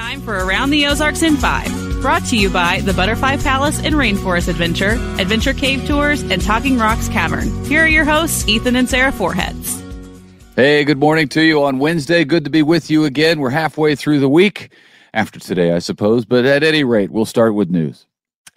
time for Around the Ozarks in 5, brought to you by the Butterfly Palace and Rainforest Adventure, Adventure Cave Tours, and Talking Rocks Cavern. Here are your hosts, Ethan and Sarah Forhetz. Hey, good morning to you on Wednesday. Good to be with you again. We're halfway through the week, after today, I suppose, but at any rate, we'll start with news.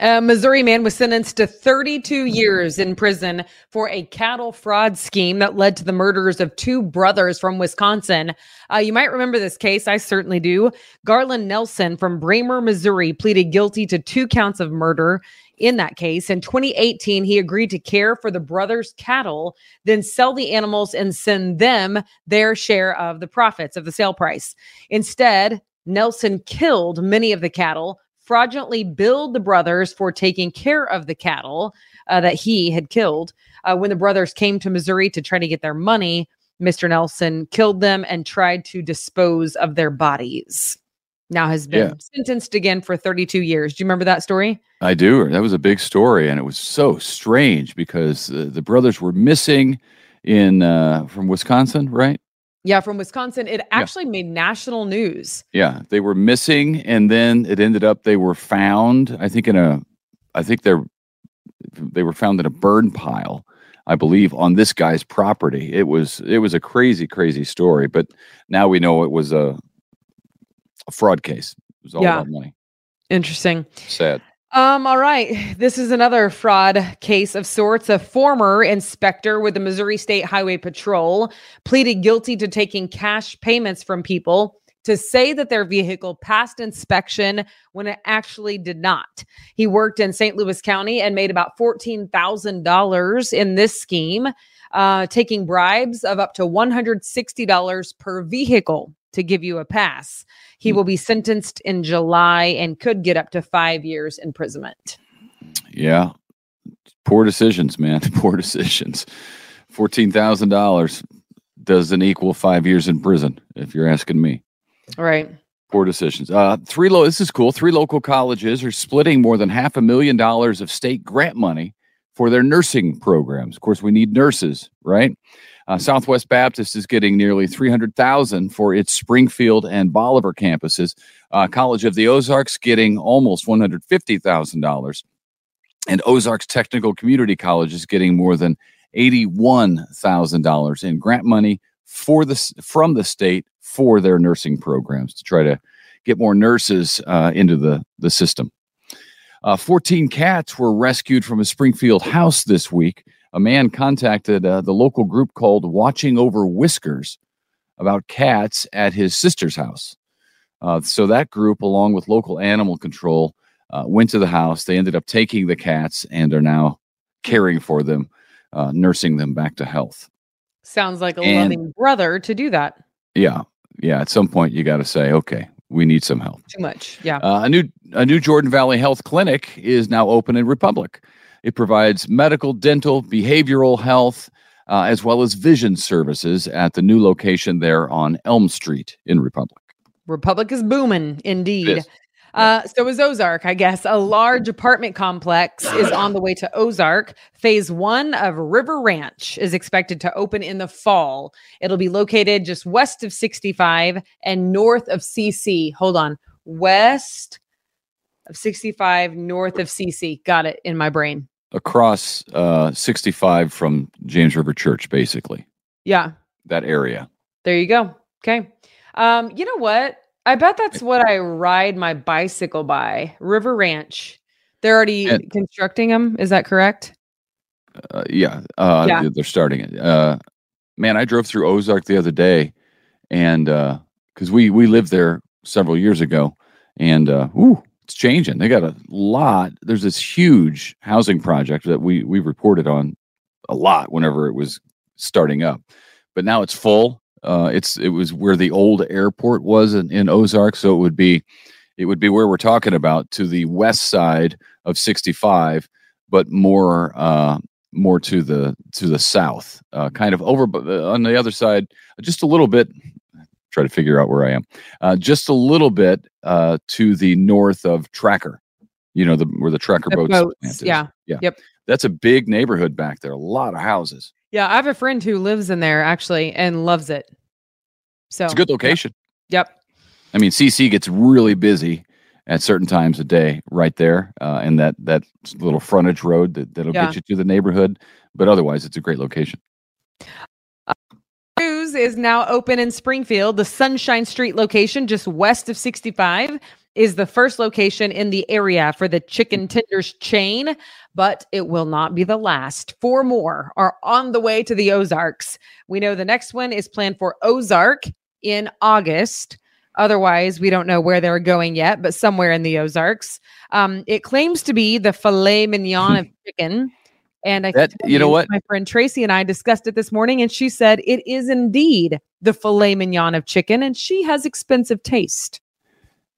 A Missouri man was sentenced to 32 years in prison for a cattle fraud scheme that led to the murders of two brothers from Wisconsin. Uh, you might remember this case. I certainly do. Garland Nelson from Braymer, Missouri, pleaded guilty to two counts of murder in that case. In 2018, he agreed to care for the brothers' cattle, then sell the animals and send them their share of the profits of the sale price. Instead, Nelson killed many of the cattle fraudulently billed the brothers for taking care of the cattle uh, that he had killed. Uh, when the brothers came to Missouri to try to get their money, Mr. Nelson killed them and tried to dispose of their bodies. Now has been yeah. sentenced again for 32 years. Do you remember that story? I do. That was a big story, and it was so strange because uh, the brothers were missing in uh, from Wisconsin, right? Yeah, from Wisconsin. It actually yeah. made national news. Yeah, they were missing, and then it ended up they were found. I think in a, I think they're they were found in a burn pile, I believe, on this guy's property. It was it was a crazy, crazy story. But now we know it was a, a fraud case. It was all yeah. about money. Interesting. Sad. Um, all right. This is another fraud case of sorts. A former inspector with the Missouri State Highway Patrol pleaded guilty to taking cash payments from people to say that their vehicle passed inspection when it actually did not. He worked in St. Louis County and made about $14,000 in this scheme, uh, taking bribes of up to $160 per vehicle to give you a pass. He hmm. will be sentenced in July and could get up to five years imprisonment. Yeah. Poor decisions, man. Poor decisions. $14,000 doesn't equal five years in prison, if you're asking me. All right. Poor decisions. Uh, three lo- This is cool. Three local colleges are splitting more than half a million dollars of state grant money for their nursing programs. Of course, we need nurses, right? Uh, Southwest Baptist is getting nearly 300,000 for its Springfield and Bolivar campuses. Uh, College of the Ozarks getting almost $150,000. And Ozarks Technical Community College is getting more than $81,000 in grant money for the from the state for their nursing programs to try to get more nurses uh, into the, the system. Uh, 14 cats were rescued from a Springfield house this week a man contacted uh, the local group called Watching Over Whiskers about cats at his sister's house. Uh, so that group, along with local animal control, uh, went to the house. They ended up taking the cats and are now caring for them, uh, nursing them back to health. Sounds like a and, loving brother to do that. Yeah, yeah. At some point, you got to say, okay, we need some help. Too much. Yeah. Uh, a new a new Jordan Valley Health Clinic is now open in Republic. It provides medical, dental, behavioral health, uh, as well as vision services at the new location there on Elm Street in Republic. Republic is booming, indeed. Uh, so is Ozark, I guess. A large apartment complex is on the way to Ozark. Phase one of River Ranch is expected to open in the fall. It'll be located just west of 65 and north of CC. Hold on. West of 65, north of CC. Got it in my brain across uh, 65 from James River Church, basically. Yeah. That area. There you go. Okay. Um, you know what? I bet that's what I ride my bicycle by River Ranch. They're already and, constructing them. Is that correct? Uh, yeah, uh, yeah. They're starting it. Uh, man, I drove through Ozark the other day, and because uh, we we lived there several years ago, and uh, ooh, it's changing. They got a lot. There's this huge housing project that we we reported on a lot whenever it was starting up, but now it's full. Uh, it's it was where the old airport was in, in Ozark, so it would be it would be where we're talking about to the west side of 65, but more uh, more to the to the south, uh, kind of over on the other side, just a little bit try to figure out where I am. Uh, just a little bit uh, to the north of Tracker, you know, the where the Tracker the boats. boats yeah. Yeah. Yep. That's a big neighborhood back there. A lot of houses. Yeah, I have a friend who lives in there actually and loves it. So it's a good location. Yep. I mean, CC gets really busy at certain times of day right there uh, in that that little frontage road that, that'll yeah. get you to the neighborhood. But otherwise, it's a great location. Is now open in Springfield. The Sunshine Street location, just west of 65, is the first location in the area for the chicken tenders chain, but it will not be the last. Four more are on the way to the Ozarks. We know the next one is planned for Ozark in August. Otherwise, we don't know where they're going yet, but somewhere in the Ozarks. Um, it claims to be the filet mignon of chicken. And I that, you know what? My friend Tracy and I discussed it this morning, and she said it is indeed the filet mignon of chicken, and she has expensive taste.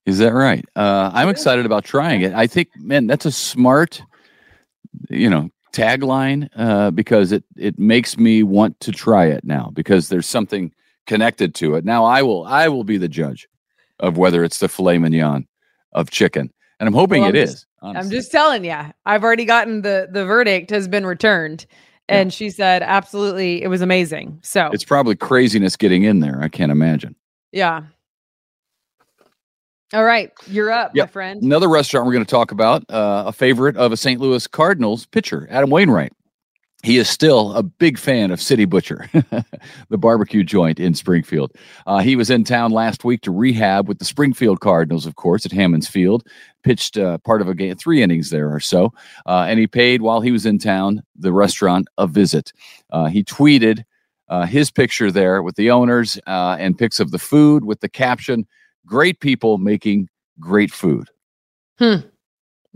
Is that right? Uh, I'm excited about trying it. I think, man, that's a smart, you know, tagline uh, because it it makes me want to try it now because there's something connected to it. Now I will I will be the judge of whether it's the filet mignon of chicken, and I'm hoping well, it is. Honestly. I'm just telling you, I've already gotten the the verdict has been returned, and yeah. she said absolutely it was amazing. So it's probably craziness getting in there. I can't imagine. Yeah. All right, you're up, yep. my friend. Another restaurant we're going to talk about, uh, a favorite of a St. Louis Cardinals pitcher, Adam Wainwright he is still a big fan of City Butcher, the barbecue joint in Springfield. Uh, he was in town last week to rehab with the Springfield Cardinals, of course, at Hammons Field. Pitched uh, part of a game, three innings there or so, uh, and he paid while he was in town the restaurant a visit. Uh, he tweeted uh, his picture there with the owners uh, and pics of the food with the caption "Great people making great food." Hmm.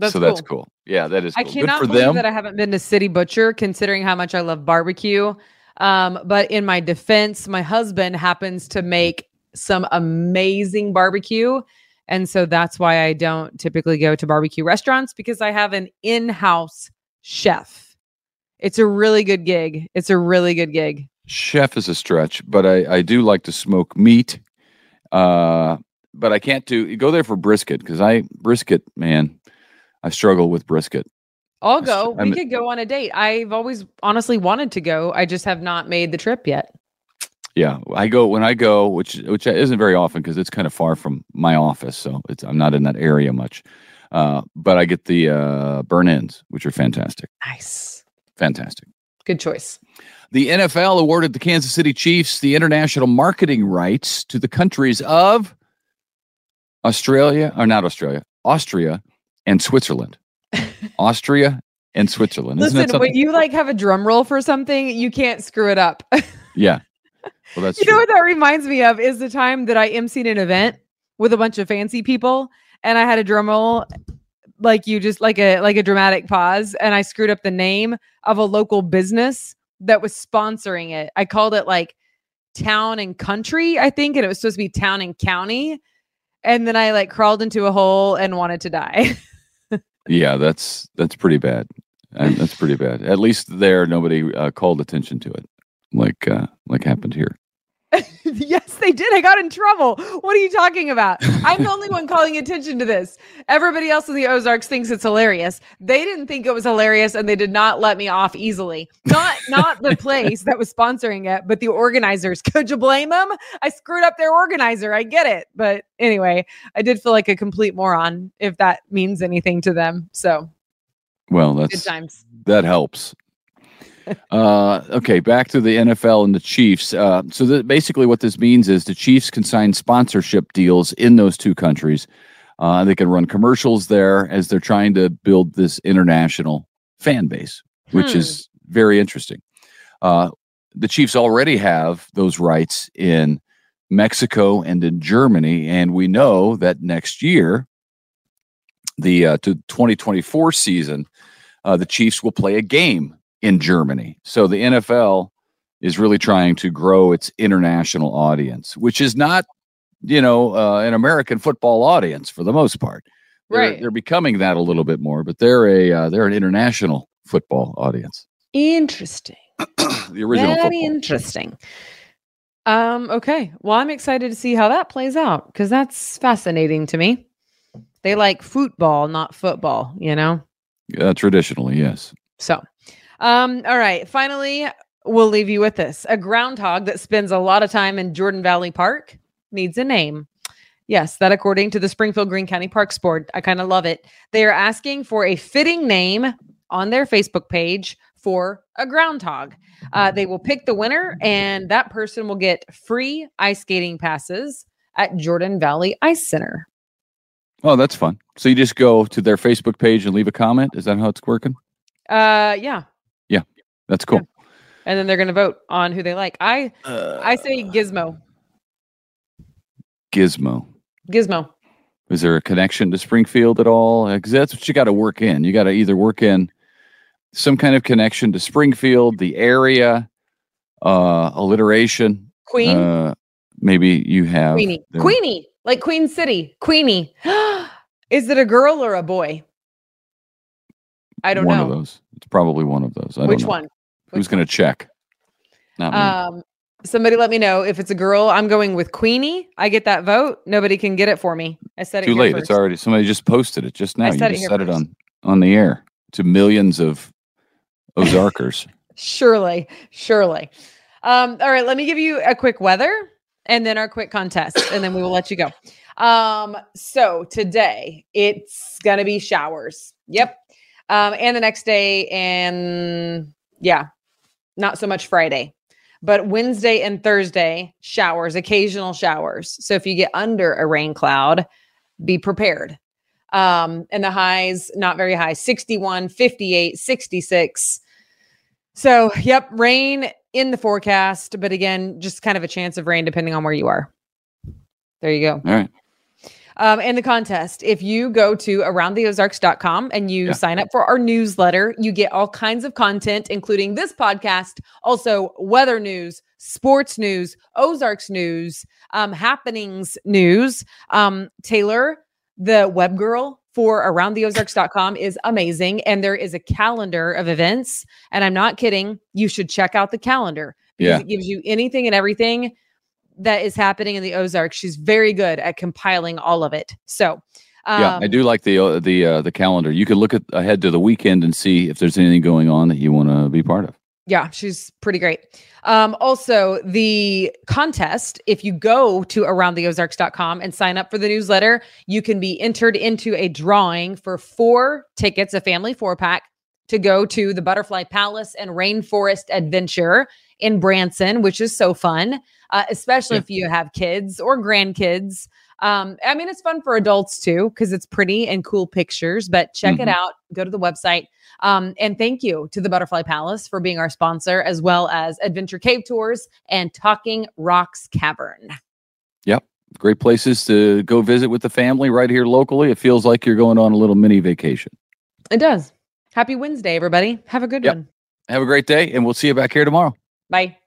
That's so cool. that's cool. Yeah, that is. Cool. I cannot believe them. that I haven't been to City Butcher, considering how much I love barbecue. Um, but in my defense, my husband happens to make some amazing barbecue. And so that's why I don't typically go to barbecue restaurants because I have an in house chef. It's a really good gig. It's a really good gig. Chef is a stretch, but I, I do like to smoke meat. Uh, but I can't do go there for brisket because I brisket, man. I struggle with brisket. I'll go. I'm, we could go on a date. I've always honestly wanted to go. I just have not made the trip yet. Yeah, I go when I go, which which isn't very often because it's kind of far from my office, so it's I'm not in that area much. Uh, but I get the uh, burnt ends, which are fantastic. Nice, fantastic. Good choice. The NFL awarded the Kansas City Chiefs the international marketing rights to the countries of Australia, or not Australia, Austria, and Switzerland. Austria and Switzerland. Listen, when you like have a drum roll for something, you can't screw it up. yeah. Well, that's you true. know what that reminds me of is the time that I emceed an event with a bunch of fancy people and I had a drum roll like you just like a like a dramatic pause and I screwed up the name of a local business that was sponsoring it. I called it like town and country, I think, and it was supposed to be town and county. And then I like crawled into a hole and wanted to die. yeah, that's that's pretty bad. And that's pretty bad. At least there, nobody uh, called attention to it, like uh, like happened here. yes, they did. I got in trouble. What are you talking about? I'm the only one calling attention to this. Everybody else in the Ozarks thinks it's hilarious. They didn't think it was hilarious and they did not let me off easily. Not not the place that was sponsoring it, but the organizers. Could you blame them? I screwed up their organizer. I get it. But anyway, I did feel like a complete moron if that means anything to them. So well, that's good times. That helps uh, okay, back to the NFL and the Chiefs. Uh, so the, basically, what this means is the Chiefs can sign sponsorship deals in those two countries. Uh, they can run commercials there as they're trying to build this international fan base, which hmm. is very interesting. Uh, the Chiefs already have those rights in Mexico and in Germany, and we know that next year, the uh, to 2024 season, uh, the Chiefs will play a game in Germany. So the NFL is really trying to grow its international audience, which is not, you know, uh, an American football audience for the most part. They're, right. They're becoming that a little bit more, but they're a uh, they're an international football audience. Interesting. the original. Very football. interesting. Um. Okay. Well, I'm excited to see how that plays out because that's fascinating to me. They like football, not football. You know. Uh, traditionally, yes. So, um, all right. Finally, we'll leave you with this. A groundhog that spends a lot of time in Jordan Valley Park needs a name. Yes, that according to the Springfield Greene County Parks Board. I kind of love it. They are asking for a fitting name on their Facebook page for a groundhog. Uh, they will pick the winner, and that person will get free ice skating passes at Jordan Valley Ice Center. Oh, that's fun. So you just go to their Facebook page and leave a comment. Is that how it's working? Uh, yeah. Yeah, that's cool. Yeah. And then they're going to vote on who they like. I uh, I say Gizmo. Gizmo. Gizmo. Is there a connection to Springfield at all? Because that's what you got to work in. You got to either work in some kind of connection to Springfield, the area, uh, alliteration. Queen. Uh, maybe you have Queenie. Queenie, like Queen City. Queenie. Is it a girl or a boy? I don't one know. One of those. It's probably one of those. I Which one? Who's going to check? Not me. Um, somebody let me know if it's a girl. I'm going with Queenie. I get that vote. Nobody can get it for me. I said it. Too late. First. It's already. Somebody just posted it just now. I you said just it said first. it on on the air to millions of Ozarkers. surely, surely. Um, all right, let me give you a quick weather and then our quick contest, and then we will let you go. Um, so today it's gonna be showers. Yep. Um, and the next day, and yeah, not so much Friday. But Wednesday and Thursday, showers, occasional showers. So if you get under a rain cloud, be prepared. Um, and the highs, not very high 61, 58, 66. So, yep, rain in the forecast, but again, just kind of a chance of rain depending on where you are. There you go. All right. Um, and the contest, if you go to aroundtheozarks.com and you yeah. sign up for our newsletter, you get all kinds of content, including this podcast, also weather news, sports news, Ozarks news, um, happenings news. Um, Taylor, the web girl for aroundtheozarks.com is amazing. And there is a calendar of events. And I'm not kidding. You should check out the calendar because yeah. it gives you anything and everything that is happening in the Ozarks. She's very good at compiling all of it. So, um, yeah, I do like the uh, the uh, the calendar. You can look at ahead to the weekend and see if there's anything going on that you want to be part of. Yeah, she's pretty great. Um, also, the contest, if you go to aroundtheozarks.com and sign up for the newsletter, you can be entered into a drawing for four tickets, a family four pack, to go to the Butterfly Palace and Rainforest Adventure in Branson, which is so fun, uh, especially yeah. if you have kids or grandkids. Um, I mean, it's fun for adults too because it's pretty and cool pictures. But check mm-hmm. it out. Go to the website. Um, and thank you to the Butterfly Palace for being our sponsor, as well as Adventure Cave Tours and Talking Rocks Cavern. Yep, great places to go visit with the family right here locally. It feels like you're going on a little mini vacation. It does. Happy Wednesday, everybody. Have a good yep. one. Have a great day, and we'll see you back here tomorrow. Bye.